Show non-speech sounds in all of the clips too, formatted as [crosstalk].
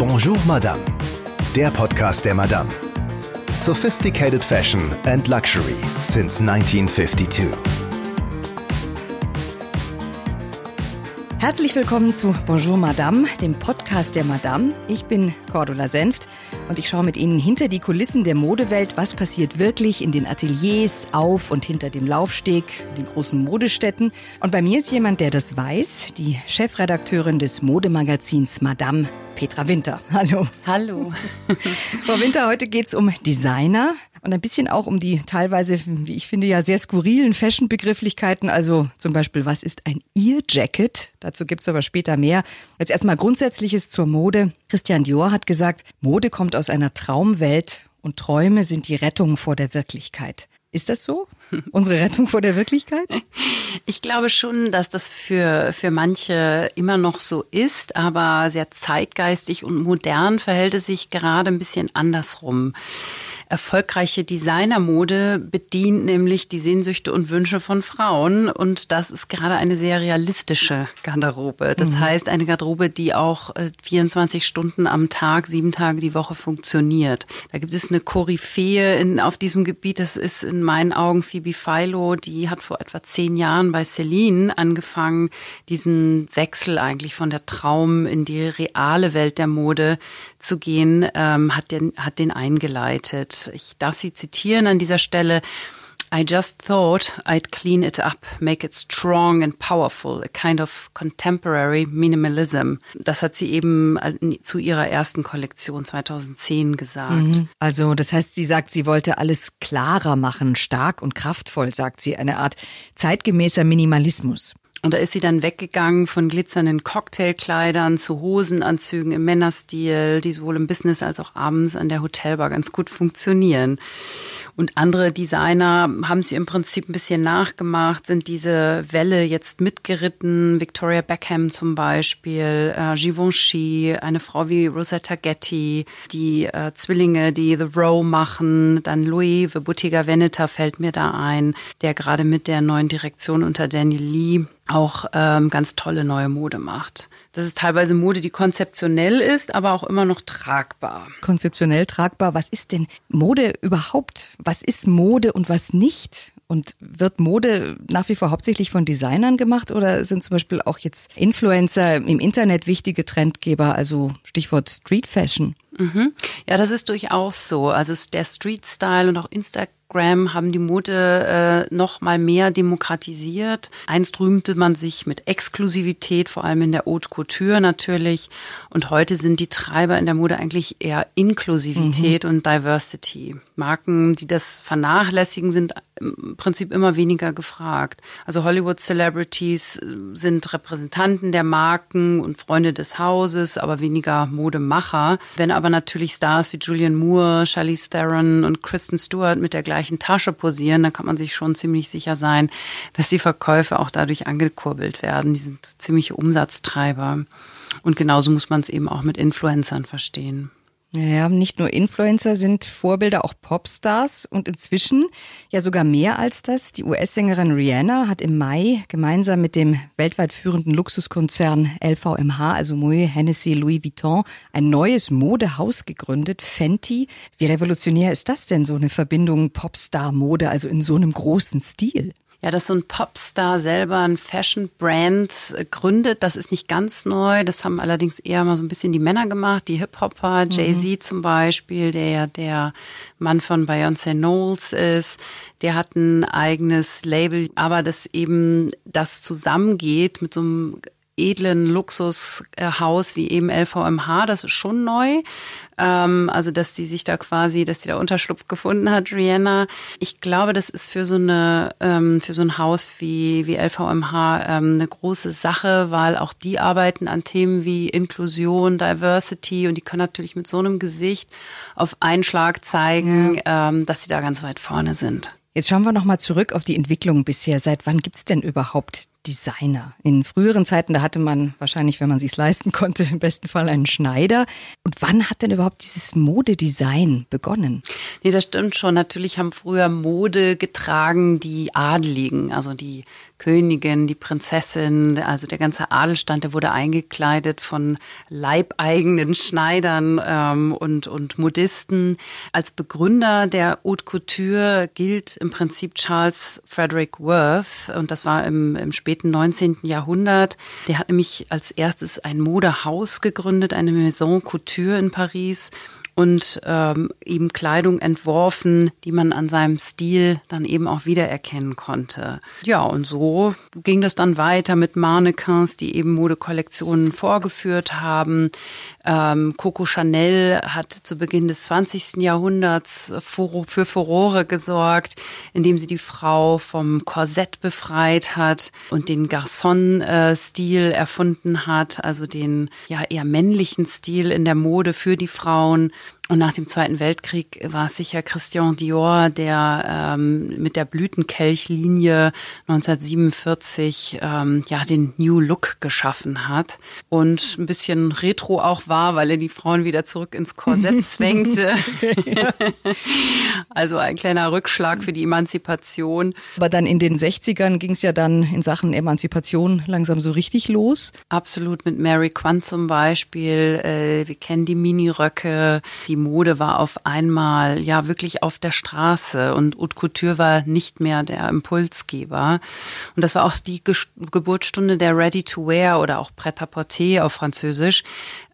Bonjour Madame, der Podcast der Madame. Sophisticated Fashion and Luxury since 1952. Herzlich willkommen zu Bonjour Madame, dem Podcast der Madame. Ich bin Cordula Senft und ich schaue mit Ihnen hinter die Kulissen der Modewelt. Was passiert wirklich in den Ateliers, auf und hinter dem Laufsteg, in den großen Modestätten? Und bei mir ist jemand, der das weiß, die Chefredakteurin des Modemagazins Madame, Petra Winter. [laughs] Hallo. Hallo. [laughs] Frau Winter, heute geht's um Designer und ein bisschen auch um die teilweise, wie ich finde, ja sehr skurrilen Fashion-Begrifflichkeiten. Also zum Beispiel, was ist ein Ear-Jacket? Dazu gibt's aber später mehr. Jetzt erstmal Grundsätzliches zur Mode. Christian Dior hat gesagt, Mode kommt aus einer Traumwelt und Träume sind die Rettung vor der Wirklichkeit. Ist das so? Unsere Rettung vor der Wirklichkeit? Ich glaube schon, dass das für, für manche immer noch so ist, aber sehr zeitgeistig und modern verhält es sich gerade ein bisschen andersrum. Erfolgreiche Designermode bedient nämlich die Sehnsüchte und Wünsche von Frauen. Und das ist gerade eine sehr realistische Garderobe. Das mhm. heißt, eine Garderobe, die auch 24 äh, Stunden am Tag, sieben Tage die Woche funktioniert. Da gibt es eine Koryphäe in, auf diesem Gebiet. Das ist in meinen Augen Phoebe Philo. Die hat vor etwa zehn Jahren bei Celine angefangen, diesen Wechsel eigentlich von der Traum in die reale Welt der Mode zu gehen, ähm, hat, den, hat den eingeleitet. Ich darf sie zitieren an dieser Stelle. I just thought I'd clean it up, make it strong and powerful, a kind of contemporary minimalism. Das hat sie eben äh, zu ihrer ersten Kollektion 2010 gesagt. Mhm. Also das heißt, sie sagt, sie wollte alles klarer machen, stark und kraftvoll, sagt sie, eine Art zeitgemäßer Minimalismus. Und da ist sie dann weggegangen von glitzernden Cocktailkleidern zu Hosenanzügen im Männerstil, die sowohl im Business als auch abends an der Hotelbar ganz gut funktionieren. Und andere Designer haben sie im Prinzip ein bisschen nachgemacht, sind diese Welle jetzt mitgeritten. Victoria Beckham zum Beispiel, äh, Givenchy, eine Frau wie Rosetta Getty, die äh, Zwillinge, die The Row machen. Dann Louis The Bottega Veneta fällt mir da ein, der gerade mit der neuen Direktion unter Daniel Lee auch ähm, ganz tolle neue Mode macht. Das ist teilweise Mode, die konzeptionell ist, aber auch immer noch tragbar. Konzeptionell tragbar. Was ist denn Mode überhaupt? Was ist Mode und was nicht? Und wird Mode nach wie vor hauptsächlich von Designern gemacht oder sind zum Beispiel auch jetzt Influencer im Internet wichtige Trendgeber, also Stichwort Street Fashion? Mhm. Ja, das ist durchaus so. Also der Street Style und auch Instagram Graham haben die Mode äh, noch mal mehr demokratisiert. Einst rühmte man sich mit Exklusivität, vor allem in der Haute Couture natürlich. Und heute sind die Treiber in der Mode eigentlich eher Inklusivität mhm. und Diversity. Marken, die das vernachlässigen, sind im Prinzip immer weniger gefragt. Also Hollywood Celebrities äh, sind Repräsentanten der Marken und Freunde des Hauses, aber weniger Modemacher. Wenn aber natürlich Stars wie Julian Moore, Charlize Theron und Kristen Stewart mit der gleichen Tasche posieren, dann kann man sich schon ziemlich sicher sein, dass die Verkäufe auch dadurch angekurbelt werden. Die sind ziemliche Umsatztreiber. Und genauso muss man es eben auch mit Influencern verstehen. Ja, nicht nur Influencer sind Vorbilder, auch Popstars und inzwischen ja sogar mehr als das. Die US-Sängerin Rihanna hat im Mai gemeinsam mit dem weltweit führenden Luxuskonzern LVMH, also Moet, Hennessy, Louis Vuitton, ein neues Modehaus gegründet, Fenty. Wie revolutionär ist das denn, so eine Verbindung Popstar-Mode, also in so einem großen Stil? Ja, dass so ein Popstar selber ein Fashion-Brand äh, gründet, das ist nicht ganz neu. Das haben allerdings eher mal so ein bisschen die Männer gemacht, die Hip-Hopper, mhm. Jay-Z zum Beispiel, der ja der Mann von Beyoncé Knowles ist. Der hat ein eigenes Label, aber dass eben das zusammengeht mit so einem edlen Luxushaus wie eben LVMH, das ist schon neu. Ähm, also, dass die sich da quasi, dass die da Unterschlupf gefunden hat, Rihanna. Ich glaube, das ist für so eine, ähm, für so ein Haus wie, wie LVMH ähm, eine große Sache, weil auch die arbeiten an Themen wie Inklusion, Diversity und die können natürlich mit so einem Gesicht auf einen Schlag zeigen, ähm, dass sie da ganz weit vorne sind. Jetzt schauen wir nochmal zurück auf die Entwicklung bisher. Seit wann gibt's denn überhaupt Designer. In früheren Zeiten, da hatte man wahrscheinlich, wenn man sich's leisten konnte, im besten Fall einen Schneider. Und wann hat denn überhaupt dieses Modedesign begonnen? Nee, das stimmt schon. Natürlich haben früher Mode getragen die Adeligen, also die Königin, die Prinzessin, also der ganze Adelstand, der wurde eingekleidet von leibeigenen Schneidern ähm, und, und Modisten. Als Begründer der Haute Couture gilt im Prinzip Charles Frederick Worth und das war im, im späten 19. Jahrhundert. Der hat nämlich als erstes ein Modehaus gegründet, eine Maison Couture in Paris und ähm, ihm Kleidung entworfen, die man an seinem Stil dann eben auch wiedererkennen konnte. Ja, und so ging das dann weiter mit Mannequins, die eben Modekollektionen vorgeführt haben. Ähm, Coco Chanel hat zu Beginn des 20. Jahrhunderts für Furore gesorgt, indem sie die Frau vom Korsett befreit hat und den Garçon-Stil erfunden hat, also den ja eher männlichen Stil in der Mode für die Frauen. Und nach dem Zweiten Weltkrieg war es sicher Christian Dior, der ähm, mit der Blütenkelchlinie 1947 ähm, ja den New Look geschaffen hat und ein bisschen retro auch war, weil er die Frauen wieder zurück ins Korsett [laughs] zwängte. [laughs] also ein kleiner Rückschlag für die Emanzipation. Aber dann in den 60ern ging es ja dann in Sachen Emanzipation langsam so richtig los. Absolut mit Mary Quant zum Beispiel. Äh, wir kennen die Miniröcke, die Mode war auf einmal ja wirklich auf der Straße und Haute Couture war nicht mehr der Impulsgeber. Und das war auch die Ge Geburtsstunde der Ready-to-Wear oder auch Pret-à-Porter auf Französisch.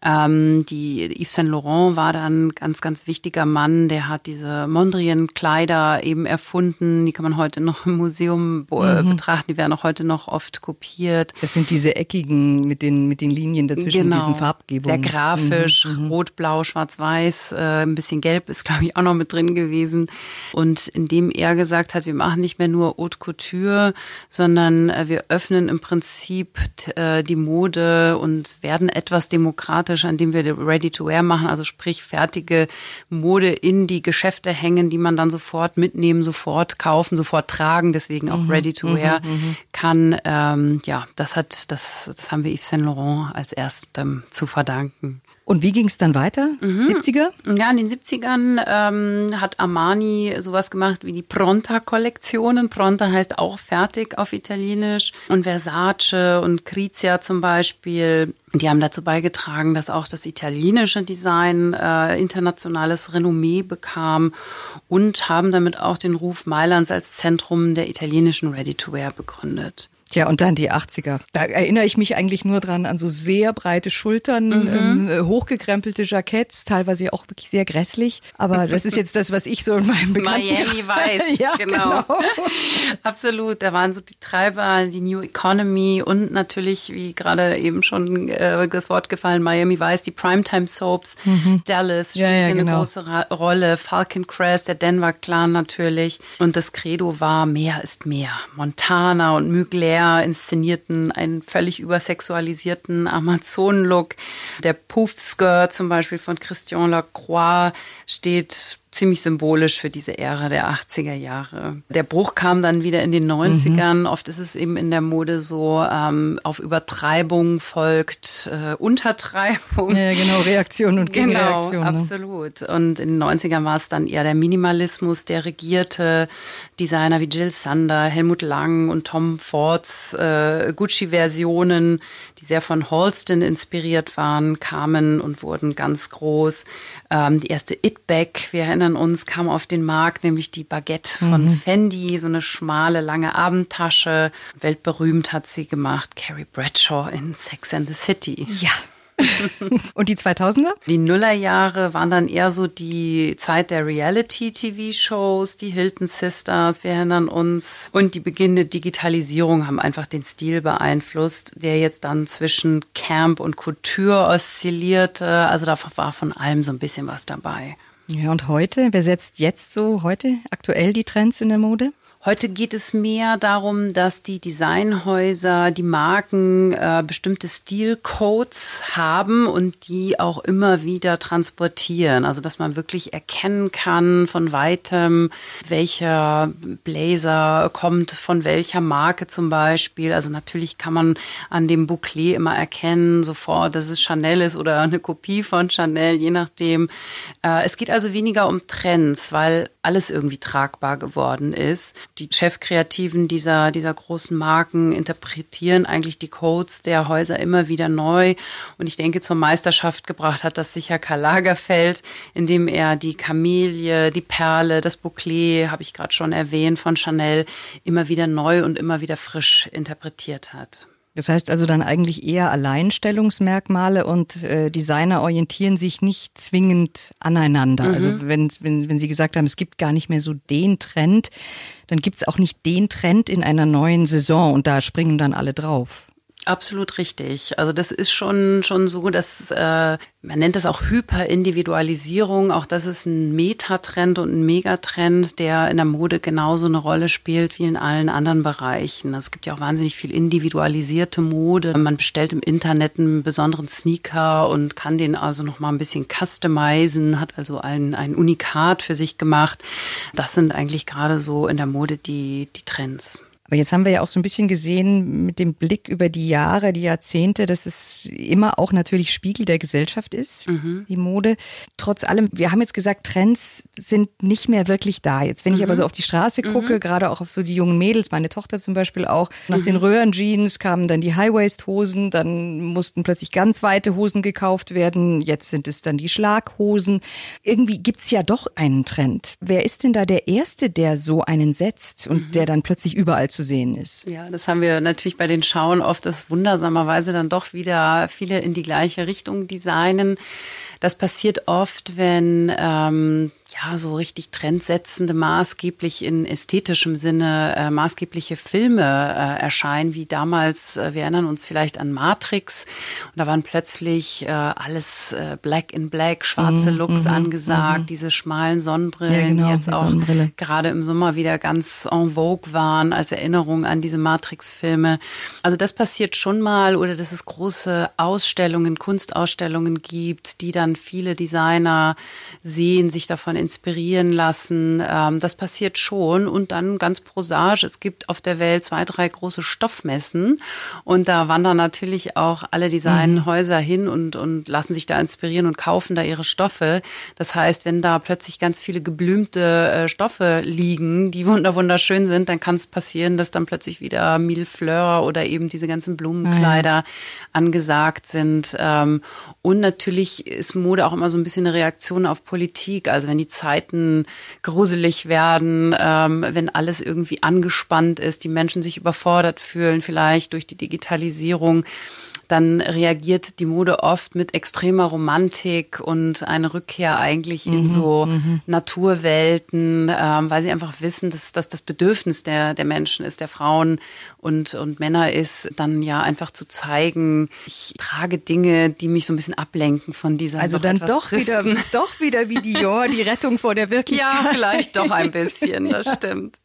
Ähm, die Yves Saint Laurent war dann ganz, ganz wichtiger Mann. Der hat diese Mondrian-Kleider eben erfunden. Die kann man heute noch im Museum mhm. betrachten. Die werden auch heute noch oft kopiert. Das sind diese eckigen mit den, mit den Linien dazwischen, genau. diesen Farbgebungen. Sehr grafisch, mhm. mhm. rot, blau, schwarz, weiß. Äh, ein bisschen gelb ist, [laughs] glaube ich, auch noch mit drin gewesen. Und indem er gesagt hat, wir machen nicht mehr nur Haute Couture, sondern äh, wir öffnen im Prinzip äh, die Mode und werden etwas demokratischer klassisch, an dem wir Ready-to-Wear machen, also sprich fertige Mode in die Geschäfte hängen, die man dann sofort mitnehmen, sofort kaufen, sofort tragen, deswegen auch mhm, Ready-to-Wear mhm, mhm, kann. Ähm, ja, das hat, das, das haben wir Yves Saint Laurent als erstem zu verdanken. Und wie ging es dann weiter? Mhm. 70er? Ja, in den 70ern ähm, hat Armani sowas gemacht wie die Pronta-Kollektionen. Pronta heißt auch fertig auf Italienisch. Und Versace und Crizia zum Beispiel, die haben dazu beigetragen, dass auch das italienische Design äh, internationales Renommee bekam und haben damit auch den Ruf Mailands als Zentrum der italienischen Ready-to-Wear begründet. Tja, und dann die 80er. Da erinnere ich mich eigentlich nur dran an so sehr breite Schultern, mhm. ähm, äh, hochgekrempelte Jacketts, teilweise auch wirklich sehr grässlich. Aber das ist jetzt das, was ich so in meinem Bekannten Miami Weiß, [laughs] ja, genau. genau. [laughs] Absolut. Da waren so die Treiber, die New Economy und natürlich, wie gerade eben schon äh, das Wort gefallen, Miami Weiß, die Primetime Soaps, mhm. Dallas spielt ja, ja, eine genau. große Rolle, Falcon Crest, der Denver Clan natürlich. Und das Credo war, mehr ist mehr. Montana und Mugler Flair inszenierten, einen völlig übersexualisierten Amazonenlook. Der Puff-Skirt zum Beispiel von Christian Lacroix steht ziemlich symbolisch für diese Ära der 80er Jahre. Der Bruch kam dann wieder in den 90ern. Mhm. Oft ist es eben in der Mode so, ähm, auf Übertreibung folgt äh, Untertreibung. Ja, genau, Reaktion und genau, Gegenreaktion. Genau, ne? absolut. Und in den 90ern war es dann eher der Minimalismus, der regierte. Designer wie Jill Sander, Helmut Lang und Tom Fords äh, Gucci-Versionen, die sehr von Halston inspiriert waren, kamen und wurden ganz groß. Ähm, die erste It-Bag, wir erinnern uns, kam auf den Markt, nämlich die Baguette von mhm. Fendi, so eine schmale, lange Abendtasche. Weltberühmt hat sie gemacht, Carrie Bradshaw in Sex and the City. Ja. [laughs] Und die 2000er? Die Nullerjahre waren dann eher so die Zeit der Reality-TV-Shows, die Hilton Sisters, wir erinnern uns. Und die beginnende Digitalisierung haben einfach den Stil beeinflusst, der jetzt dann zwischen Camp und Couture oszillierte. Also da war von allem so ein bisschen was dabei. Ja, und heute? Wer setzt jetzt so heute aktuell die Trends in der Mode? Heute geht es mehr darum, dass die Designhäuser, die Marken äh, bestimmte Stilcodes haben und die auch immer wieder transportieren. Also dass man wirklich erkennen kann von weitem, welcher Blazer kommt von welcher Marke zum Beispiel. Also natürlich kann man an dem Bouclé immer erkennen, sofort, dass es Chanel ist oder eine Kopie von Chanel, je nachdem. Äh, es geht also weniger um Trends, weil alles irgendwie tragbar geworden ist. Die Chefkreativen dieser, dieser großen Marken interpretieren eigentlich die Codes der Häuser immer wieder neu. Und ich denke, zur Meisterschaft gebracht hat das sicher Karl Lagerfeld, indem er die Kamelie, die Perle, das Bouclé, habe ich gerade schon erwähnt, von Chanel immer wieder neu und immer wieder frisch interpretiert hat. Das heißt also dann eigentlich eher Alleinstellungsmerkmale und äh, Designer orientieren sich nicht zwingend aneinander. Mhm. Also wenn, wenn, wenn Sie gesagt haben, es gibt gar nicht mehr so den Trend, dann gibt es auch nicht den Trend in einer neuen Saison und da springen dann alle drauf. Absolut richtig. Also das ist schon schon so, dass äh, man nennt das auch Hyperindividualisierung. Auch das ist ein Metatrend und ein Megatrend, der in der Mode genauso eine Rolle spielt wie in allen anderen Bereichen. Es gibt ja auch wahnsinnig viel individualisierte Mode. Man bestellt im Internet einen besonderen Sneaker und kann den also noch mal ein bisschen customizen, hat also ein ein Unikat für sich gemacht. Das sind eigentlich gerade so in der Mode die die Trends. Aber jetzt haben wir ja auch so ein bisschen gesehen mit dem Blick über die Jahre, die Jahrzehnte, dass es immer auch natürlich Spiegel der Gesellschaft ist, mhm. die Mode. Trotz allem, wir haben jetzt gesagt, Trends sind nicht mehr wirklich da. Jetzt, wenn mhm. ich aber so auf die Straße gucke, mhm. gerade auch auf so die jungen Mädels, meine Tochter zum Beispiel auch, nach den mhm. Röhrenjeans kamen dann die High-Waist-Hosen, dann mussten plötzlich ganz weite Hosen gekauft werden, jetzt sind es dann die Schlaghosen. Irgendwie gibt's ja doch einen Trend. Wer ist denn da der Erste, der so einen setzt und mhm. der dann plötzlich überall zu sehen ist. Ja, das haben wir natürlich bei den Schauen oft, dass wundersamerweise dann doch wieder viele in die gleiche Richtung designen. Das passiert oft, wenn ähm, ja, so richtig trendsetzende, maßgeblich in ästhetischem Sinne äh, maßgebliche Filme äh, erscheinen, wie damals, äh, wir erinnern uns vielleicht an Matrix, und da waren plötzlich äh, alles äh, Black in Black, schwarze mhm, Looks mm, angesagt, mm. diese schmalen Sonnenbrillen, ja, genau, die jetzt auch gerade im Sommer wieder ganz en vogue waren, als Erinnerung an diese Matrix-Filme. Also das passiert schon mal, oder dass es große Ausstellungen, Kunstausstellungen gibt, die dann viele Designer sehen, sich davon inspirieren lassen. Ähm, das passiert schon. Und dann ganz prosaisch, es gibt auf der Welt zwei, drei große Stoffmessen. Und da wandern natürlich auch alle Designhäuser mhm. hin und, und lassen sich da inspirieren und kaufen da ihre Stoffe. Das heißt, wenn da plötzlich ganz viele geblümte äh, Stoffe liegen, die wunder wunderschön sind, dann kann es passieren, dass dann plötzlich wieder Mille Fleur oder eben diese ganzen Blumenkleider ah, ja. angesagt sind. Ähm, und natürlich ist Mode auch immer so ein bisschen eine Reaktion auf Politik. Also wenn die Zeiten gruselig werden, ähm, wenn alles irgendwie angespannt ist, die Menschen sich überfordert fühlen, vielleicht durch die Digitalisierung dann reagiert die Mode oft mit extremer Romantik und eine Rückkehr eigentlich in mhm, so mhm. Naturwelten, ähm, weil sie einfach wissen, dass, dass das Bedürfnis der, der Menschen ist, der Frauen und, und Männer ist, dann ja einfach zu zeigen, ich trage Dinge, die mich so ein bisschen ablenken von dieser Also dann doch wieder, [laughs] doch wieder wie Dior, die Rettung vor der Wirklichkeit. Ja, vielleicht doch ein bisschen, das [laughs] stimmt.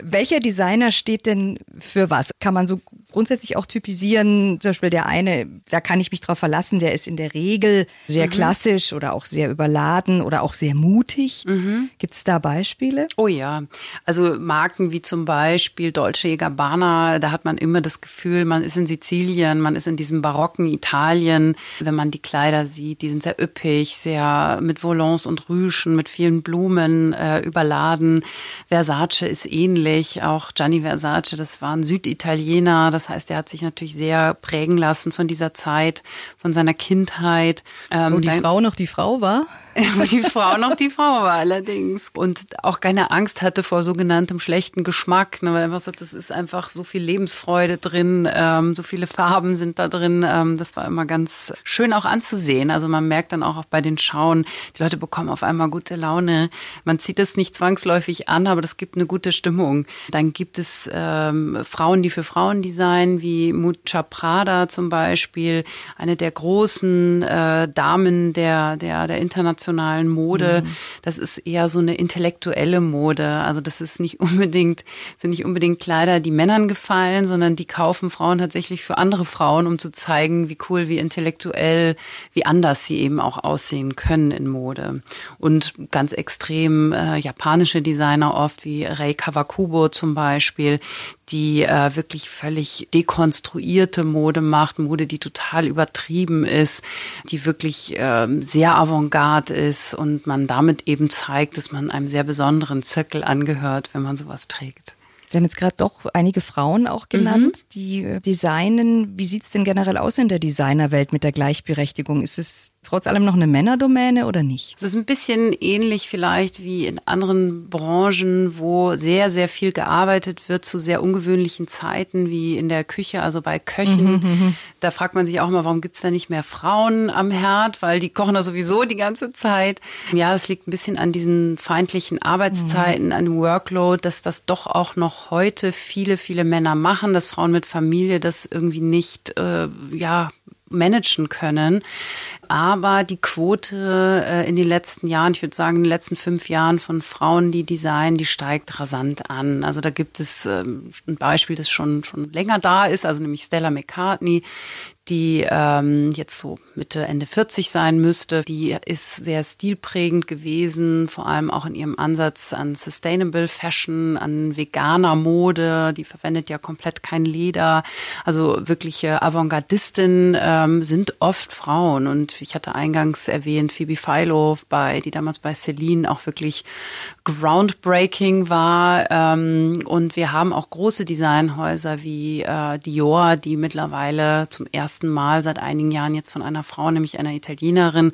Welcher Designer steht denn für was? Kann man so grundsätzlich auch typisieren? Zum Beispiel der eine, da kann ich mich drauf verlassen, der ist in der Regel sehr mhm. klassisch oder auch sehr überladen oder auch sehr mutig. Mhm. Gibt es da Beispiele? Oh ja, also Marken wie zum Beispiel Dolce Gabbana, da hat man immer das Gefühl, man ist in Sizilien, man ist in diesem barocken Italien. Wenn man die Kleider sieht, die sind sehr üppig, sehr mit Volants und Rüschen, mit vielen Blumen äh, überladen. Versace ist ähnlich. Auch Gianni Versace, das war ein Süditaliener. Das heißt, er hat sich natürlich sehr prägen lassen von dieser Zeit, von seiner Kindheit. Ähm, Wo die Frau noch die Frau war? Wo die Frau noch die Frau war allerdings. Und auch keine Angst hatte vor sogenanntem schlechten Geschmack. Ne, weil einfach so, das ist einfach so viel Lebensfreude drin, ähm, so viele Farben sind da drin. Ähm, das war immer ganz schön auch anzusehen. Also man merkt dann auch, auch bei den Schauen, die Leute bekommen auf einmal gute Laune. Man zieht es nicht zwangsläufig an, aber das gibt eine gute Stimmung. Dann gibt es ähm, Frauen, die für Frauen designen, wie Mucha Prada zum Beispiel, eine der großen äh, Damen der, der, der internationalen internationalen Mode. Mhm. Das ist eher so eine intellektuelle Mode. Also das ist nicht [laughs] unbedingt, sind nicht unbedingt Kleider, die Männern gefallen, sondern die kaufen Frauen tatsächlich für andere Frauen, um zu zeigen, wie cool, wie intellektuell, wie anders sie eben auch aussehen können in Mode. Und ganz extrem äh, japanische Designer oft, wie Rei Kawakubo zum Beispiel, die äh, wirklich völlig dekonstruierte Mode macht, Mode, die total übertrieben ist, die wirklich äh, sehr avantgarde ist und man damit eben zeigt, dass man einem sehr besonderen Zirkel angehört, wenn man sowas trägt. Sie haben jetzt gerade doch einige Frauen auch genannt, mhm. die äh, designen. Wie sieht's denn generell aus in der Designerwelt mit der Gleichberechtigung? Ist es trotz allem noch eine Männerdomäne oder nicht? Es ist ein bisschen ähnlich vielleicht wie in anderen Branchen, wo sehr, sehr viel gearbeitet wird zu sehr ungewöhnlichen Zeiten, wie in der Küche, also bei Köchen. Mhm, mhm, mhm. da fragt man sich auch mal, warum gibt's da nicht mehr Frauen am Herd, weil die kochen da sowieso die ganze Zeit. Ja, das liegt ein bisschen an diesen feindlichen Arbeitszeiten, mhm. an dem Workload, dass das doch auch noch heute viele, viele Männer machen, dass Frauen mit Familie das irgendwie nicht, äh, ja, managen können. Aber die Quote äh, in den letzten Jahren, ich würde sagen in den letzten fünf Jahren von Frauen, die designen, die steigt rasant an. Also da gibt es ähm, ein Beispiel, das schon, schon länger da ist, also nämlich Stella McCartney, die ähm, jetzt so Mitte, Ende 40 sein müsste. Die ist sehr stilprägend gewesen, vor allem auch in ihrem Ansatz an Sustainable Fashion, an veganer Mode. Die verwendet ja komplett kein Leder. Also wirkliche Avantgardistin ähm, sind oft Frauen. Und ich hatte eingangs erwähnt, Phoebe Philo, bei, die damals bei Celine auch wirklich groundbreaking war. Ähm, und wir haben auch große Designhäuser wie äh, Dior, die mittlerweile zum ersten Mal seit einigen Jahren jetzt von einer Frau, nämlich einer Italienerin,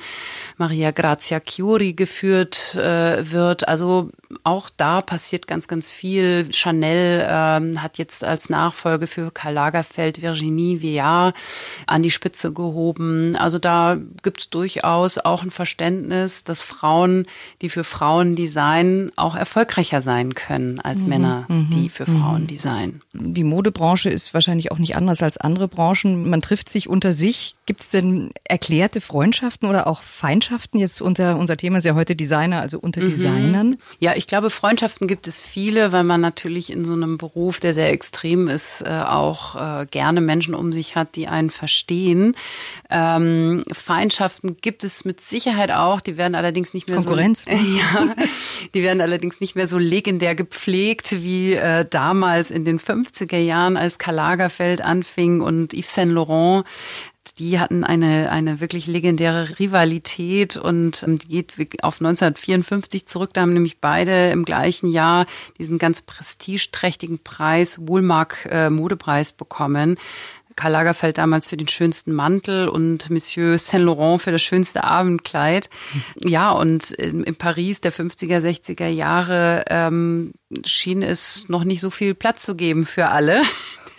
Maria Grazia Chiuri, geführt äh, wird. Also auch da passiert ganz, ganz viel. Chanel ähm, hat jetzt als Nachfolge für Karl Lagerfeld Virginie Viard an die Spitze gehoben. Also da gibt es durchaus auch ein Verständnis, dass Frauen, die für Frauen designen, auch erfolgreicher sein können als mhm, Männer, mhm, die für Frauen mhm. designen. Die Modebranche ist wahrscheinlich auch nicht anders als andere Branchen. Man trifft sich unter sich. Gibt es denn erklärte Freundschaften oder auch Feindschaften? Jetzt unter unser Thema ist ja heute Designer, also unter mhm. Designern. Ja, ich glaube, Freundschaften gibt es viele, weil man natürlich in so einem Beruf, der sehr extrem ist, äh, auch äh, gerne Menschen um sich hat, die einen verstehen. Ähm, Feindschaften gibt es mit Sicherheit auch. Die werden allerdings nicht mehr Konkurrenz. so. [laughs] ja, die werden allerdings nicht mehr so legendär gepflegt wie äh, damals in den 50er Jahren, als Karl Lagerfeld anfing und Yves Saint Laurent die hatten eine, eine wirklich legendäre Rivalität und ähm, die geht auf 1954 zurück. Da haben nämlich beide im gleichen Jahr diesen ganz prestigeträchtigen Preis, Wohlmark äh, Modepreis bekommen. Karl Lagerfeld damals für den schönsten Mantel und Monsieur Saint Laurent für das schönste Abendkleid. Ja, und in, in Paris der 50er, 60er Jahre ähm, schien es noch nicht so viel Platz zu geben für alle.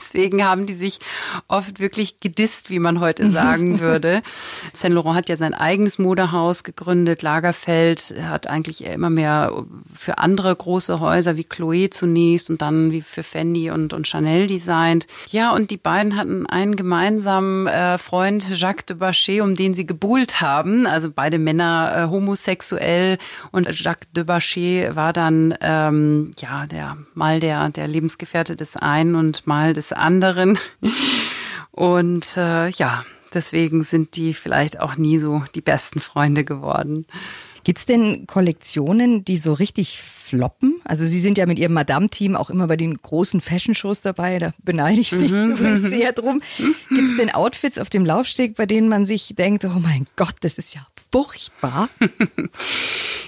Deswegen haben die sich oft wirklich gedisst, wie man heute sagen [laughs] würde. Saint Laurent hat ja sein eigenes Modehaus gegründet. Lagerfeld hat eigentlich immer mehr für andere große Häuser wie Chloé zunächst und dann wie für Fendi und, und Chanel designt. Ja, und die beiden hatten einen gemeinsamen äh, Freund, Jacques de Bachet, um den sie gebuhlt haben. Also beide Männer äh, homosexuell und Jacques de Bachet war dann ähm, ja der mal der der Lebensgefährte des einen und mal des anderen. Und äh, ja, deswegen sind die vielleicht auch nie so die besten Freunde geworden. Gibt's denn Kollektionen, die so richtig floppen? Also Sie sind ja mit Ihrem Madame-Team auch immer bei den großen Fashion-Shows dabei, da beneide ich Sie mhm. übrigens sehr [laughs] drum. Gibt's denn Outfits auf dem Laufsteg, bei denen man sich denkt, oh mein Gott, das ist ja furchtbar? [laughs]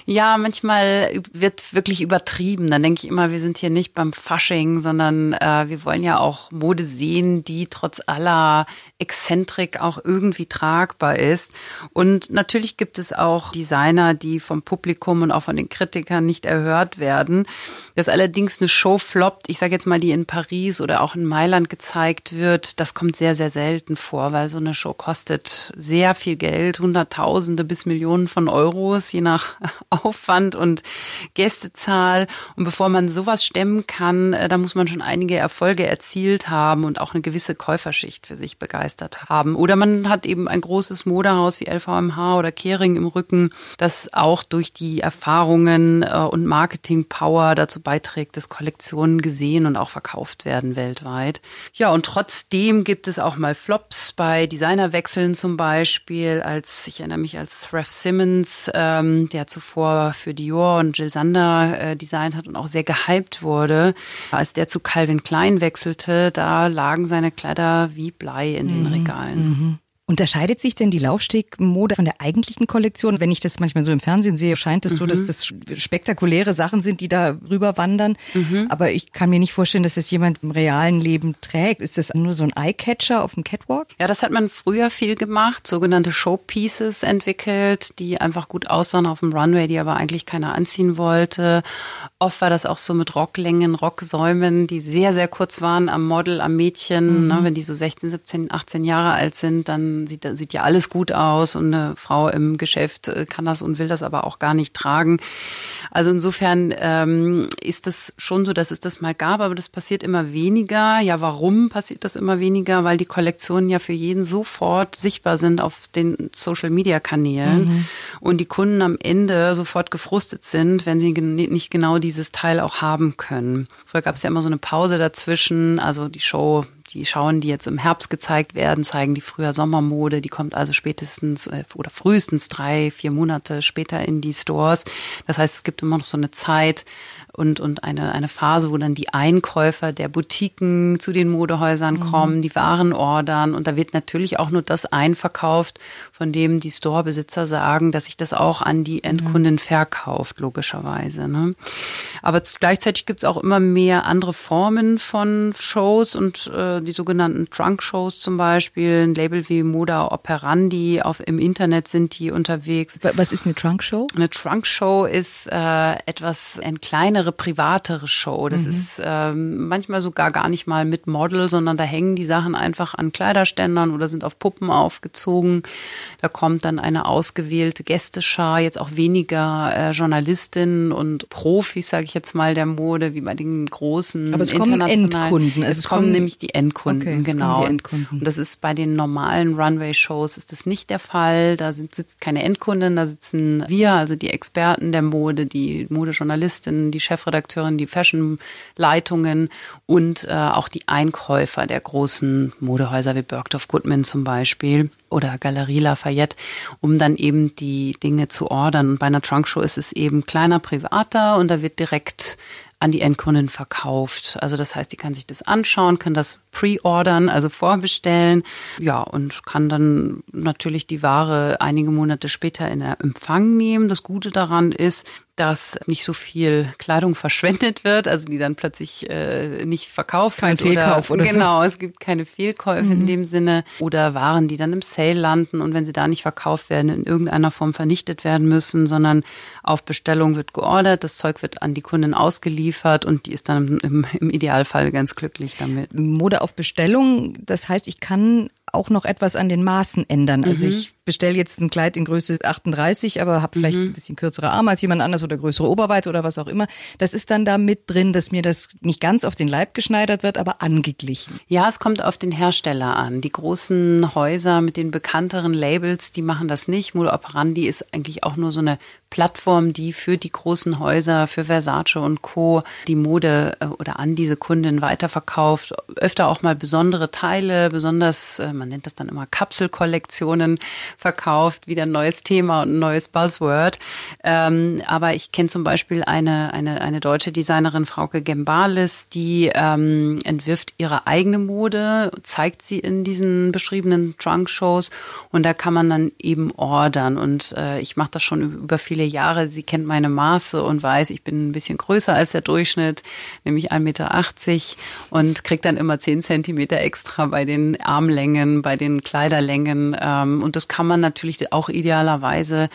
Ja, manchmal wird wirklich übertrieben. Dann denke ich immer, wir sind hier nicht beim Fasching, sondern äh, wir wollen ja auch Mode sehen, die trotz aller Exzentrik auch irgendwie tragbar ist. Und natürlich gibt es auch Designer, die vom Publikum und auch von den Kritikern nicht erhört werden. Dass allerdings eine Show floppt, ich sage jetzt mal, die in Paris oder auch in Mailand gezeigt wird, das kommt sehr, sehr selten vor, weil so eine Show kostet sehr viel Geld, Hunderttausende bis Millionen von Euros, je nach [laughs] Aufwand und Gästezahl. Und bevor man sowas stemmen kann, äh, da muss man schon einige Erfolge erzielt haben und auch eine gewisse Käuferschicht für sich begeistert haben. Oder man hat eben ein großes Modehaus wie LVMH oder Kering im Rücken, das auch durch die Erfahrungen äh, und Marketing Marketing-Power dazu beiträgt, dass Kollektionen gesehen und auch verkauft werden weltweit. Ja, und trotzdem gibt es auch mal Flops bei Designerwechseln zum Beispiel, als ich erinnere mich als Ralph Simmons, ähm, der zuvor für Dior und Jill Sander äh, designt hat und auch sehr gehypt wurde, als der zu Calvin Klein wechselte, da lagen seine Kleider wie Blei in den mhm. Regalen. Mhm. Unterscheidet sich denn die Laufstegmode von der eigentlichen Kollektion? Wenn ich das manchmal so im Fernsehen sehe, scheint es mhm. so, dass mhm. das spektakuläre Sachen sind, die da rüber wandern. Mhm. Aber ich kann mir nicht vorstellen, dass das jemand im realen Leben trägt. Ist das nur so ein Eyecatcher auf dem Catwalk? Ja, das hat man früher viel gemacht, sogenannte Showpieces entwickelt, die einfach gut aussahen auf dem Runway, die aber eigentlich keiner anziehen wollte. Oft war das auch so mit Rocklängen, Rocksäumen, die sehr, sehr kurz waren am Model, am Mädchen. Mhm. Ne, wenn die so 16, 17, 18 Jahre alt sind, dann sieht, sieht ja alles gut aus und eine Frau im Geschäft äh, kann das und will das aber auch gar nicht tragen. Also insofern ähm, ist das schon so, dass es das mal gab, aber das passiert immer weniger. Ja, warum passiert das immer weniger? Weil die Kollektionen ja für jeden sofort sichtbar sind auf den Social-Media-Kanälen mhm. und die Kunden am Ende sofort gefrustet sind, wenn sie nicht genau dieses Teil auch haben können. Vorher gab es ja immer so eine Pause dazwischen, also die Show die Schauen, die jetzt im Herbst gezeigt werden, zeigen die früher Sommermode. Die kommt also spätestens äh, oder frühestens drei, vier Monate später in die Stores. Das heißt, es gibt immer noch so eine Zeit, und, und eine, eine Phase, wo dann die Einkäufer der Boutiquen zu den Modehäusern mhm. kommen, die Waren ordern und da wird natürlich auch nur das einverkauft, von dem die Storebesitzer sagen, dass sich das auch an die Endkunden verkauft, logischerweise. Ne? Aber gleichzeitig gibt es auch immer mehr andere Formen von Shows und äh, die sogenannten Trunk-Shows zum Beispiel, ein Label wie Moda Operandi, auf, im Internet sind die unterwegs. Was ist eine Trunk-Show? Eine Trunk-Show ist äh, etwas, ein kleineres kleinere, privatere Show. Das mhm. ist ähm, manchmal sogar gar nicht mal mit Model, sondern da hängen die Sachen einfach an Kleiderständern oder sind auf Puppen aufgezogen. Da kommt dann eine ausgewählte Gästeschar, jetzt auch weniger äh, Journalistinnen und Profis, sage ich jetzt mal, der Mode, wie bei den großen Aber es kommen Endkunden. Es, es kommen, kommen nämlich die Endkunden, okay, genau. Die Endkunden. Und das ist bei den normalen Runway-Shows ist das nicht der Fall. Da sind, sitzt keine Endkundin, da sitzen wir, also die Experten der Mode, die Modejournalistinnen, die Chefs Chefredakteurin, die Fashion-Leitungen und äh, auch die Einkäufer der großen Modehäuser wie Bergdorf Goodman zum Beispiel oder Galerie Lafayette, um dann eben die Dinge zu ordern. Und bei einer Trunkshow ist es eben kleiner, privater und da wird direkt an die Endkunden verkauft. Also das heißt, die kann sich das anschauen, kann das pre-ordern, also vorbestellen. Ja, und kann dann natürlich die Ware einige Monate später in Empfang nehmen. Das Gute daran ist, dass nicht so viel Kleidung verschwendet wird, also die dann plötzlich äh, nicht verkauft Kein wird. Fehlkauf oder, oder Genau, so. es gibt keine Fehlkäufe mhm. in dem Sinne. Oder Waren, die dann im Sale landen und wenn sie da nicht verkauft werden, in irgendeiner Form vernichtet werden müssen, sondern auf Bestellung wird geordert, das Zeug wird an die Kunden ausgeliefert und die ist dann im, im Idealfall ganz glücklich damit. Mode auf Bestellung, das heißt, ich kann auch noch etwas an den Maßen ändern. Also mhm. ich bestelle jetzt ein Kleid in Größe 38, aber habe vielleicht mhm. ein bisschen kürzere Arme als jemand anders oder größere Oberweite oder was auch immer. Das ist dann da mit drin, dass mir das nicht ganz auf den Leib geschneidert wird, aber angeglichen. Ja, es kommt auf den Hersteller an. Die großen Häuser mit den bekannteren Labels, die machen das nicht. Modo Operandi ist eigentlich auch nur so eine Plattform, die für die großen Häuser, für Versace und Co. die Mode äh, oder an diese Kunden weiterverkauft. Öfter auch mal besondere Teile, besonders, äh, man nennt das dann immer Kapselkollektionen verkauft, wieder ein neues Thema und ein neues Buzzword. Ähm, aber ich kenne zum Beispiel eine, eine, eine deutsche Designerin, Frauke Gembalis, die ähm, entwirft ihre eigene Mode, zeigt sie in diesen beschriebenen Trunk-Shows und da kann man dann eben ordern. Und äh, ich mache das schon über viele Jahre. Sie kennt meine Maße und weiß, ich bin ein bisschen größer als der Durchschnitt, nämlich 1,80 Meter und kriege dann immer 10 Zentimeter extra bei den Armlängen, bei den Kleiderlängen. Ähm, und das kann kann man natürlich auch idealerweise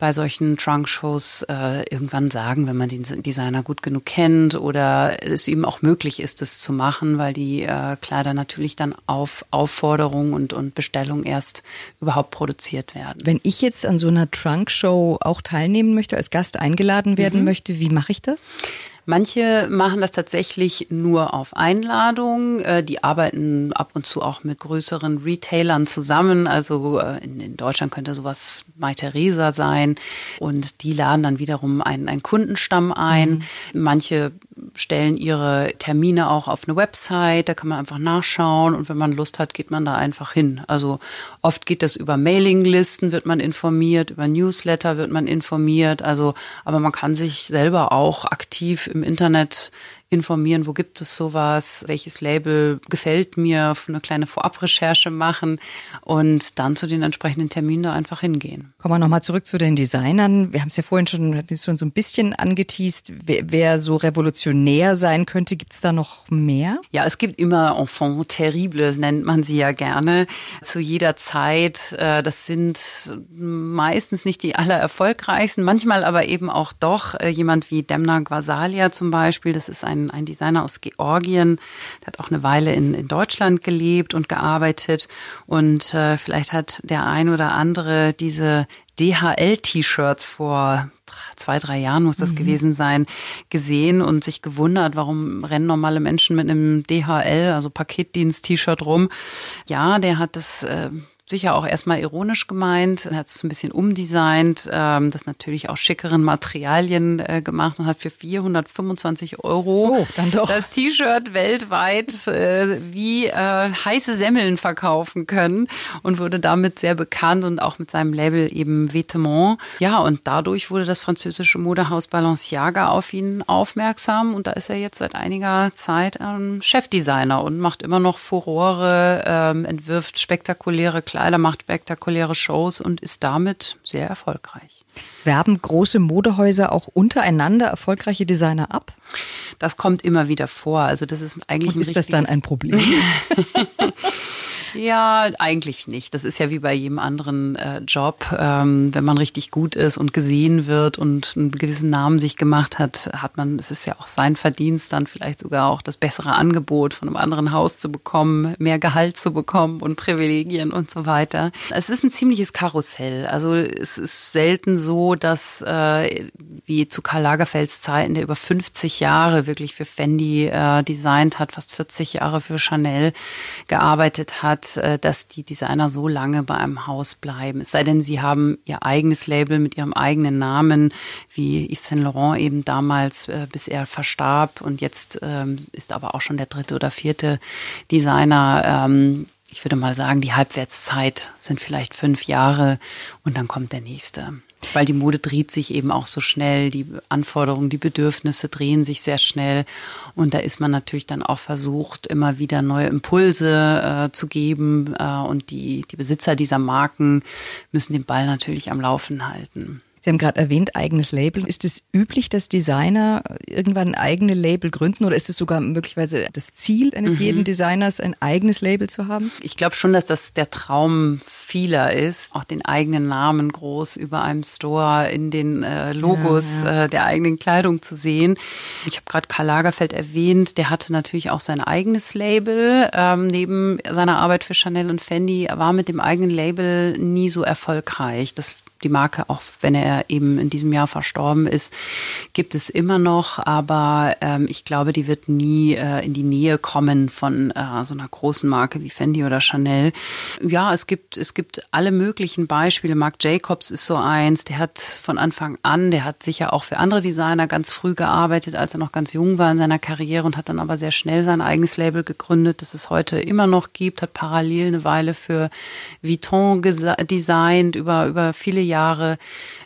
bei solchen Trunk-Shows äh, irgendwann sagen, wenn man den Designer gut genug kennt oder es ihm auch möglich ist, es zu machen, weil die äh, Kleider natürlich dann auf Aufforderung und, und Bestellung erst überhaupt produziert werden. Wenn ich jetzt an so einer Trunk-Show auch teilnehmen möchte, als Gast eingeladen werden mhm. möchte, wie mache ich das? Manche machen das tatsächlich nur auf Einladung. Äh, die arbeiten ab und zu auch mit größeren Retailern zusammen. Also äh, in, in Deutschland könnte sowas Mai Theresa sein. Und die laden dann wiederum einen, einen Kundenstamm ein. Mhm. Manche stellen ihre Termine auch auf eine Website, da kann man einfach nachschauen und wenn man Lust hat, geht man da einfach hin. Also oft geht das über Mailinglisten, wird man informiert, über Newsletter wird man informiert, also aber man kann sich selber auch aktiv im Internet informieren, wo gibt es sowas, welches Label gefällt mir, eine kleine Vorabrecherche machen und dann zu den entsprechenden Terminen da einfach hingehen. Kommen wir nochmal zurück zu den Designern. Wir haben es ja vorhin schon, schon so ein bisschen angeteased, wer, wer so revolutionär sein könnte. Gibt es da noch mehr? Ja, es gibt immer Enfants terribles, nennt man sie ja gerne, zu jeder Zeit. Äh, das sind meistens nicht die allererfolgreichsten, manchmal aber eben auch doch äh, jemand wie Demna Gvasalia zum Beispiel. Das ist ein ein, Designer aus Georgien, der hat auch eine Weile in, in Deutschland gelebt und gearbeitet. Und äh, vielleicht hat der ein oder andere diese DHL-T-Shirts vor zwei, drei Jahren muss das mhm. gewesen sein, gesehen und sich gewundert, warum rennen normale Menschen mit einem DHL, also Paketdienst-T-Shirt rum. Ja, der hat das äh, sicher auch erstmal ironisch gemeint, er hat es ein bisschen umdesignt, ähm, das natürlich auch schickeren Materialien äh, gemacht und hat für 425 Euro oh, dann doch. das T-Shirt weltweit äh, wie äh, heiße Semmeln verkaufen können und wurde damit sehr bekannt und auch mit seinem Label eben Vêtement. Ja, und dadurch wurde das französische Modehaus Balenciaga auf ihn aufmerksam und da ist er jetzt seit einiger Zeit ähm, Chefdesigner und macht immer noch Furore, ähm, entwirft spektakuläre Kleider, macht spektakuläre Shows und ist damit sehr erfolgreich. Werben große Modehäuser auch untereinander erfolgreiche Designer ab? Das kommt immer wieder vor. Also das ist eigentlich und ist das dann ein Problem? [laughs] Ja, eigentlich nicht. Das ist ja wie bei jedem anderen äh, Job. Ähm, wenn man richtig gut ist und gesehen wird und einen gewissen Namen sich gemacht hat, hat man, es ist ja auch sein Verdienst, dann vielleicht sogar auch das bessere Angebot von einem anderen Haus zu bekommen, mehr Gehalt zu bekommen und Privilegien und so weiter. Es ist ein ziemliches Karussell. Also es ist selten so, dass äh, wie zu Karl Lagerfelds Zeiten, der über 50 Jahre wirklich für Fendi äh, designt hat, fast 40 Jahre für Chanel gearbeitet hat, hat, äh, dass die Designer so lange bei einem Haus bleiben. Es sei denn, sie haben ihr eigenes Label mit ihrem eigenen Namen, wie Yves Saint Laurent eben damals, äh, bis er verstarb. Und jetzt ähm, ist aber auch schon der dritte oder vierte Designer. Ähm, ich würde mal sagen, die Halbwertszeit sind vielleicht fünf Jahre und dann kommt der nächste. Weil die Mode dreht sich eben auch so schnell, die Anforderungen, die Bedürfnisse drehen sich sehr schnell. Und da ist man natürlich dann auch versucht, immer wieder neue Impulse äh, zu geben. Äh, und die, die Besitzer dieser Marken müssen den Ball natürlich am Laufen halten. Sie haben gerade erwähnt, eigenes Label. Ist es üblich, dass Designer irgendwann ein eigenes Label gründen oder ist es sogar möglicherweise das Ziel eines mhm. jeden Designers, ein eigenes Label zu haben? Ich glaube schon, dass das der Traum vieler ist, auch den eigenen Namen groß über einem Store in den äh, Logos ja, ja. Äh, der eigenen Kleidung zu sehen. Ich habe gerade Karl Lagerfeld erwähnt, der hatte natürlich auch sein eigenes Label. Ähm, neben seiner Arbeit für Chanel und Fendi war mit dem eigenen Label nie so erfolgreich. Das die Marke, auch wenn er eben in diesem Jahr verstorben ist, gibt es immer noch. Aber ähm, ich glaube, die wird nie äh, in die Nähe kommen von äh, so einer großen Marke wie Fendi oder Chanel. Ja, es gibt, es gibt alle möglichen Beispiele. Marc Jacobs ist so eins, der hat von Anfang an, der hat sicher auch für andere Designer ganz früh gearbeitet, als er noch ganz jung war in seiner Karriere und hat dann aber sehr schnell sein eigenes Label gegründet, das es heute immer noch gibt, hat parallel eine Weile für Vuitton designt über, über viele Jahre Jahre.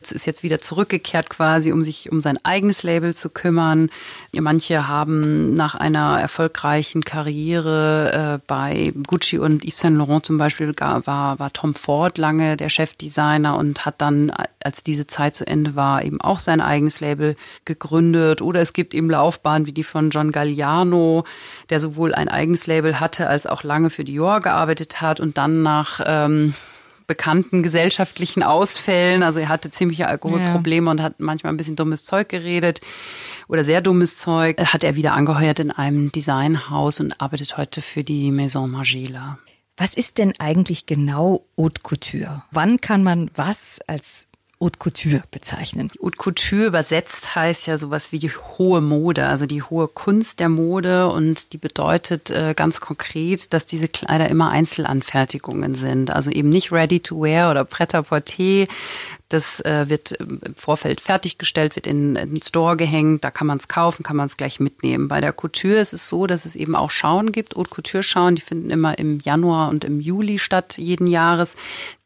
Es ist jetzt wieder zurückgekehrt quasi, um sich um sein eigenes Label zu kümmern. Manche haben nach einer erfolgreichen Karriere äh, bei Gucci und Yves Saint Laurent zum Beispiel war, war Tom Ford lange der Chefdesigner und hat dann, als diese Zeit zu Ende war, eben auch sein eigenes Label gegründet. Oder es gibt eben Laufbahnen wie die von John Galliano, der sowohl ein eigenes Label hatte, als auch lange für Dior gearbeitet hat und dann nach ähm, bekannten gesellschaftlichen Ausfällen. Also er hatte ziemliche Alkoholprobleme ja. und hat manchmal ein bisschen dummes Zeug geredet oder sehr dummes Zeug. Hat er wieder angeheuert in einem Designhaus und arbeitet heute für die Maison Margiela. Was ist denn eigentlich genau Haute Couture? Wann kann man was als Haute Couture bezeichnen? Haute Couture übersetzt heißt ja sowas wie die hohe Mode, also die hohe Kunst der Mode und die bedeutet äh, ganz konkret, dass diese Kleider immer Einzelanfertigungen sind, also eben nicht ready to wear oder prêt-à-porter, das äh, wird im Vorfeld fertiggestellt, wird in, in den Store gehängt, da kann man es kaufen, kann man es gleich mitnehmen. Bei der Couture ist es so, dass es eben auch Schauen gibt, Haute Couture-Schauen, die finden immer im Januar und im Juli statt, jeden Jahres.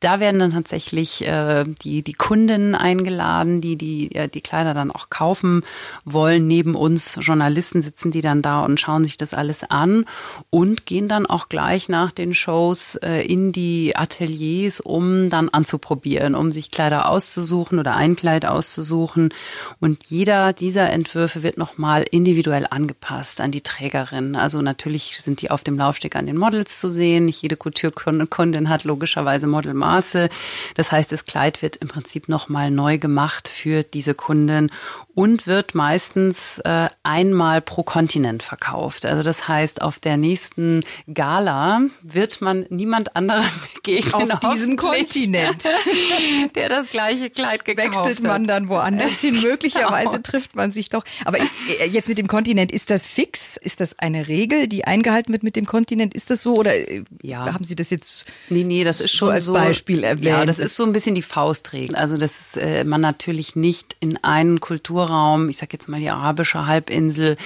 Da werden dann tatsächlich äh, die, die Kunden eingeladen, die die, äh, die Kleider dann auch kaufen wollen. Neben uns Journalisten sitzen die dann da und schauen sich das alles an und gehen dann auch gleich nach den Shows äh, in die Ateliers, um dann anzuprobieren, um sich Kleider auszusuchen oder ein Kleid auszusuchen. Und jeder dieser Entwürfe wird nochmal individuell angepasst an die Trägerin. Also natürlich sind die auf dem Laufsteg an den Models zu sehen. Nicht jede Couture-Kundin hat logischerweise Modelmaße. Das heißt, das Kleid wird im Prinzip nochmal neu gemacht für diese Kundin und wird meistens äh, einmal pro Kontinent verkauft. Also das heißt, auf der nächsten Gala wird man niemand anderem [laughs] begegnen. Auf [laughs] diesem Kontinent. [laughs] der das gleiche Kleid gekauft Wechselt man dann woanders hin. [laughs] Möglicherweise genau. trifft man sich doch. Aber äh, jetzt mit dem Kontinent, ist das fix? Ist das eine Regel, die eingehalten wird mit dem Kontinent? Ist das so oder äh, ja. haben Sie das jetzt Nee, nee, das ist schon so als Beispiel erwähnt? Ja, das ist so ein bisschen die Faustregel. Also, dass äh, man natürlich nicht in einen Kulturraum, ich sag jetzt mal die arabische Halbinsel,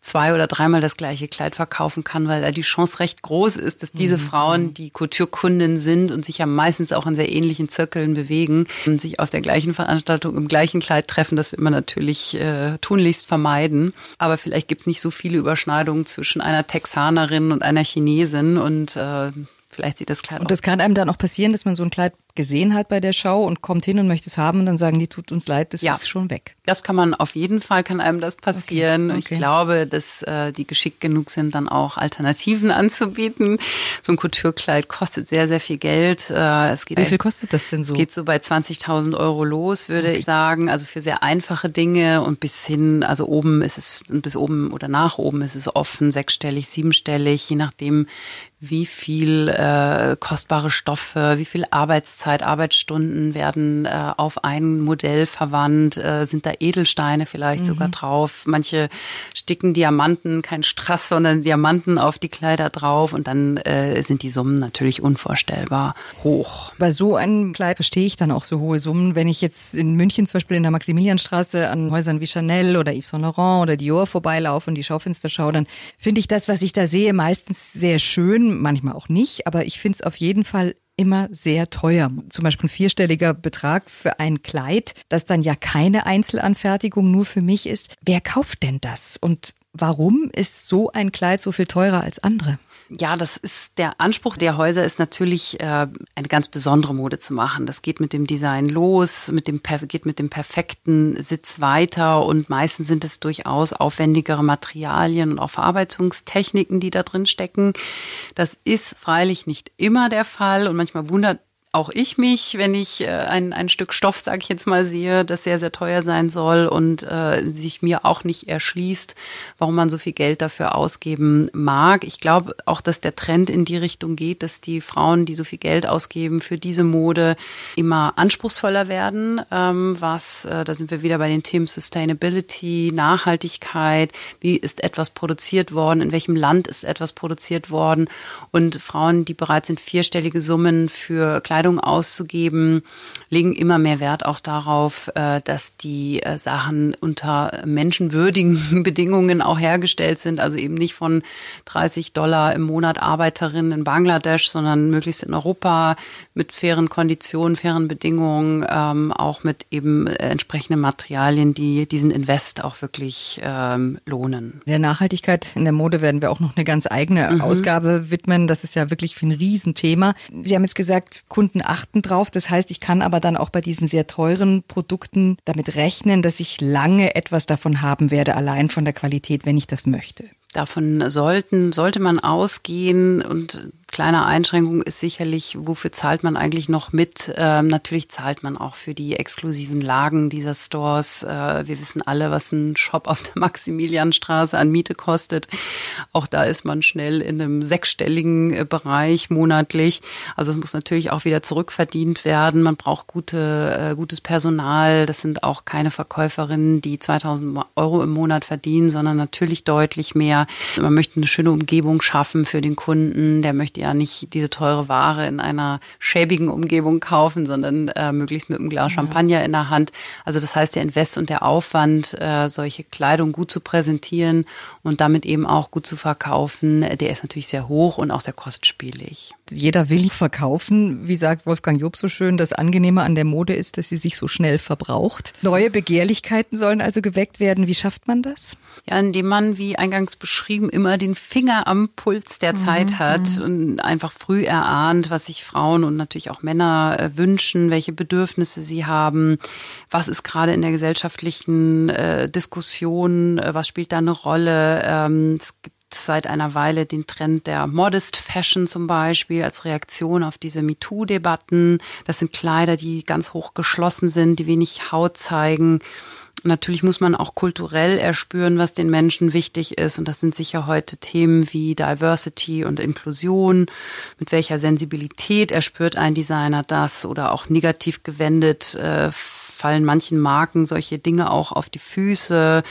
zwei oder dreimal das gleiche Kleid verkaufen kann, weil da die Chance recht groß ist, dass diese mhm. Frauen, die Couture-Kunden sind und sich ja meistens auch in sehr ähnlichen Zirkeln bewegen, und sich auf der gleichen Veranstaltung im gleichen Kleid treffen. Das wird man natürlich äh, tunlichst vermeiden. Aber vielleicht gibt es nicht so viele Überschneidungen zwischen einer Texanerin und einer Chinesin und äh, vielleicht sieht das Kleid Und das kann einem dann auch passieren, dass man so ein Kleid gesehen hat bei der Show und kommt hin und möchte es haben und dann sagen die, tut uns leid, das ja. ist schon weg. Das kann man auf jeden Fall, kann einem das passieren. Okay. Okay. Ich glaube, dass äh, die geschickt genug sind, dann auch Alternativen [laughs] anzubieten. So ein Couture-Kleid kostet sehr, sehr viel Geld. Äh, es geht, Wie viel kostet das denn so? Es geht so bei 20.000 Euro los, würde okay. ich sagen. Also für sehr einfache Dinge und bis hin, also oben ist es, bis oben oder nach oben ist es offen, sechsstellig, siebenstellig, je nachdem, wie viel äh, kostbare Stoffe, wie viel Arbeitszeit, Arbeitsstunden werden äh, auf ein Modell verwandt, äh, sind da Edelsteine vielleicht mhm. sogar drauf. Manche sticken Diamanten, kein Strass, sondern Diamanten auf die Kleider drauf und dann äh, sind die Summen natürlich unvorstellbar hoch. Bei so einem Kleid verstehe ich dann auch so hohe Summen. Wenn ich jetzt in München zum Beispiel in der Maximilianstraße an Häusern wie Chanel oder Yves Saint Laurent oder Dior vorbeilaufe und die Schaufenster schaue, dann finde ich das, was ich da sehe, meistens sehr schön manchmal auch nicht, aber ich finde es auf jeden Fall immer sehr teuer. Zum Beispiel ein vierstelliger Betrag für ein Kleid, das dann ja keine Einzelanfertigung nur für mich ist. Wer kauft denn das? Und warum ist so ein Kleid so viel teurer als andere? Ja, das ist der Anspruch der Häuser ist natürlich äh, eine ganz besondere Mode zu machen. Das geht mit dem Design los, mit dem geht mit dem perfekten Sitz weiter und meistens sind es durchaus aufwendigere Materialien und auch Verarbeitungstechniken, die da drin stecken. Das ist freilich nicht immer der Fall und manchmal wundert auch ich mich, wenn ich äh, ein, ein Stück Stoff, sage ich jetzt mal, sehe, das sehr, sehr teuer sein soll und äh, sich mir auch nicht erschließt, warum man so viel Geld dafür ausgeben mag. Ich glaube auch, dass der Trend in die Richtung geht, dass die Frauen, die so viel Geld ausgeben für diese Mode, immer anspruchsvoller werden. Ähm, was, äh, da sind wir wieder bei den Themen Sustainability, Nachhaltigkeit, wie ist etwas produziert worden, in welchem Land ist etwas produziert worden und Frauen, die bereit sind, vierstellige Summen für kleine Kleidung auszugeben, legen immer mehr Wert auch darauf, äh, dass die äh, Sachen unter menschenwürdigen [laughs] Bedingungen auch hergestellt sind. Also eben nicht von 30 Dollar im Monat Arbeiterinnen in Bangladesch, sondern möglichst in Europa mit fairen Konditionen, fairen Bedingungen, ähm, auch mit eben entsprechenden Materialien, die diesen Invest auch wirklich ähm, lohnen. Der Nachhaltigkeit in der Mode werden wir auch noch eine ganz eigene mhm. Ausgabe widmen. Das ist ja wirklich ein Riesenthema. Sie haben jetzt gesagt, Kunden Kunden achten drauf. Das heißt, ich kann aber dann auch bei diesen sehr teuren Produkten damit rechnen, dass ich lange etwas davon haben werde, allein von der Qualität, wenn ich das möchte. Davon sollten, sollte man ausgehen und kleine Einschränkung ist sicherlich, wofür zahlt man eigentlich noch mit? Ähm, natürlich zahlt man auch für die exklusiven Lagen dieser Stores. Äh, wir wissen alle, was ein Shop auf der [laughs] Maximilianstraße an Miete kostet. Auch da ist man schnell in einem sechsstelligen äh, Bereich monatlich. Also es muss natürlich auch wieder zurückverdient werden. Man braucht gute, äh, gutes Personal. Das sind auch keine Verkäuferinnen, die 2000 Euro im Monat verdienen, sondern natürlich deutlich mehr. Man möchte eine schöne Umgebung schaffen für den Kunden. Der möchte ja nicht diese teure Ware in einer schäbigen Umgebung kaufen, sondern äh, möglichst mit einem Glas Champagner in der Hand. Also das heißt, der Invest und der Aufwand, äh, solche Kleidung gut zu präsentieren und damit eben auch gut zu verkaufen, der ist natürlich sehr hoch und auch sehr kostspielig. Jeder will [laughs] verkaufen. Wie sagt Wolfgang Job so schön, das Angenehme an der Mode ist, dass sie sich so schnell verbraucht. Neue Begehrlichkeiten sollen also geweckt werden. Wie schafft man das? Ja, indem man, wie eingangs beschrieben, immer den Finger am Puls der Zeit mhm. hat mhm. und einfach früh erahnt, was sich Frauen und natürlich auch Männer äh, wünschen, welche Bedürfnisse sie haben, was ist gerade in der gesellschaftlichen äh, Diskussion, äh, was spielt da eine Rolle. Ähm, es gibt seit einer Weile den Trend der Modest Fashion zum Beispiel als Reaktion auf diese MeToo-Debatten. Das sind Kleider, die ganz hoch geschlossen sind, die wenig Haut zeigen. Natürlich muss man auch kulturell erspüren, was den Menschen wichtig ist. Und das sind sicher heute Themen wie Diversity und Inklusion. Mit welcher Sensibilität erspürt ein Designer das? Oder auch negativ gewendet äh, fallen manchen Marken solche Dinge auch auf die Füße.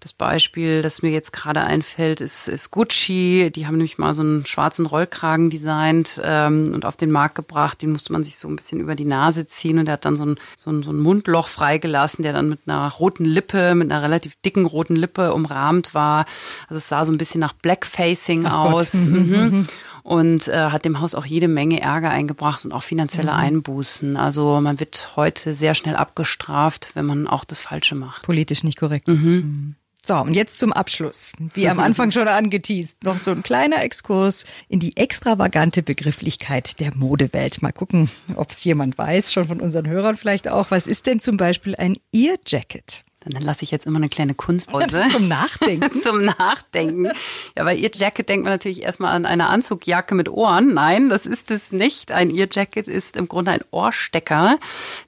Das Beispiel, das mir jetzt gerade einfällt, ist, ist Gucci. Die haben nämlich mal so einen schwarzen Rollkragen designt ähm, und auf den Markt gebracht. Den musste man sich so ein bisschen über die Nase ziehen und der hat dann so ein, so ein, so ein Mundloch freigelassen, der dann mit einer roten Lippe, mit einer relativ dicken roten Lippe umrahmt war. Also es sah so ein bisschen nach Blackfacing Ach aus. [laughs] Mhm. und äh, hat dem Haus auch jede Menge Ärger eingebracht und auch finanzielle mhm. Einbußen. Also man wird heute sehr schnell abgestraft, wenn man auch das Falsche macht. Politisch nicht korrekt ist. Mhm. mhm. So, und jetzt zum Abschluss. Wie am [laughs] Anfang schon angeteased, noch so ein kleiner Exkurs in die extravagante Begrifflichkeit der Modewelt. Mal gucken, ob es jemand weiß, schon von unseren Hörern vielleicht auch. Was ist denn zum Beispiel ein Ear Jacket? Dann lasse ich jetzt immer eine kleine Kunstpause. zum Nachdenken. [laughs] zum Nachdenken. Ja, bei Ear Jacket denkt man natürlich erstmal an eine Anzugjacke mit Ohren. Nein, das ist es nicht. Ein Ear Jacket ist im Grunde ein Ohrstecker,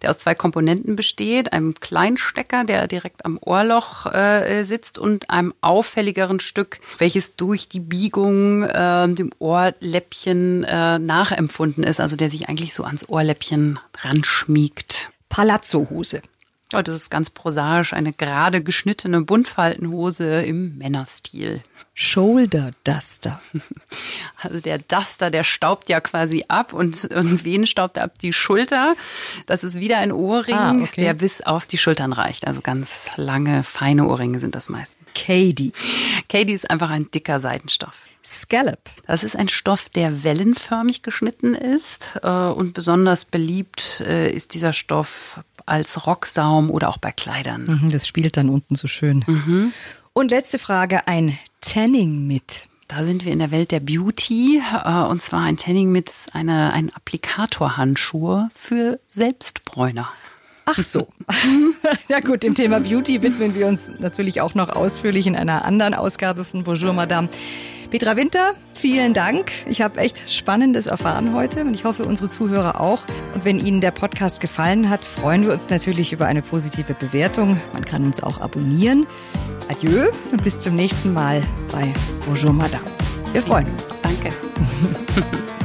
der aus zwei Komponenten besteht. Einem kleinen Stecker, der direkt am Ohrloch äh, sitzt und einem auffälligeren Stück, welches durch die Biegung äh, dem Ohrläppchen äh, nachempfunden ist. Also der sich eigentlich so ans Ohrläppchen ranschmiegt. Palazzo-Hose. Oh, das ist ganz prosaisch, eine gerade geschnittene Buntfaltenhose im Männerstil. Shoulder Duster. [laughs] Also der Duster, der staubt ja quasi ab und, und wen staubt er ab? Die Schulter. Das ist wieder ein Ohrring, ah, okay. der bis auf die Schultern reicht. Also ganz lange, feine Ohrringe sind das meistens. Katie. Katie ist einfach ein dicker Seidenstoff. Scallop. Das ist ein Stoff, der wellenförmig geschnitten ist äh, und besonders beliebt äh, ist dieser Stoff als Rocksaum oder auch bei Kleidern. Mhm, das spielt dann unten so schön. Mhm. Und letzte Frage, ein Tanning mit. Da sind wir in der Welt der Beauty. Äh, und zwar ein Tanning mit ist eine, ein Applikatorhandschuh für Selbstbräuner. Ach so. [laughs] ja gut, dem Thema Beauty widmen wir uns natürlich auch noch ausführlich in einer anderen Ausgabe von Bonjour Madame. Petra Winter, vielen Dank. Ich habe echt Spannendes erfahren heute und ich hoffe, unsere Zuhörer auch. Und wenn Ihnen der Podcast gefallen hat, freuen wir uns natürlich über eine positive Bewertung. Man kann uns auch abonnieren. Adieu und bis zum nächsten Mal bei Bonjour Madame. Wir freuen uns. Danke. [laughs]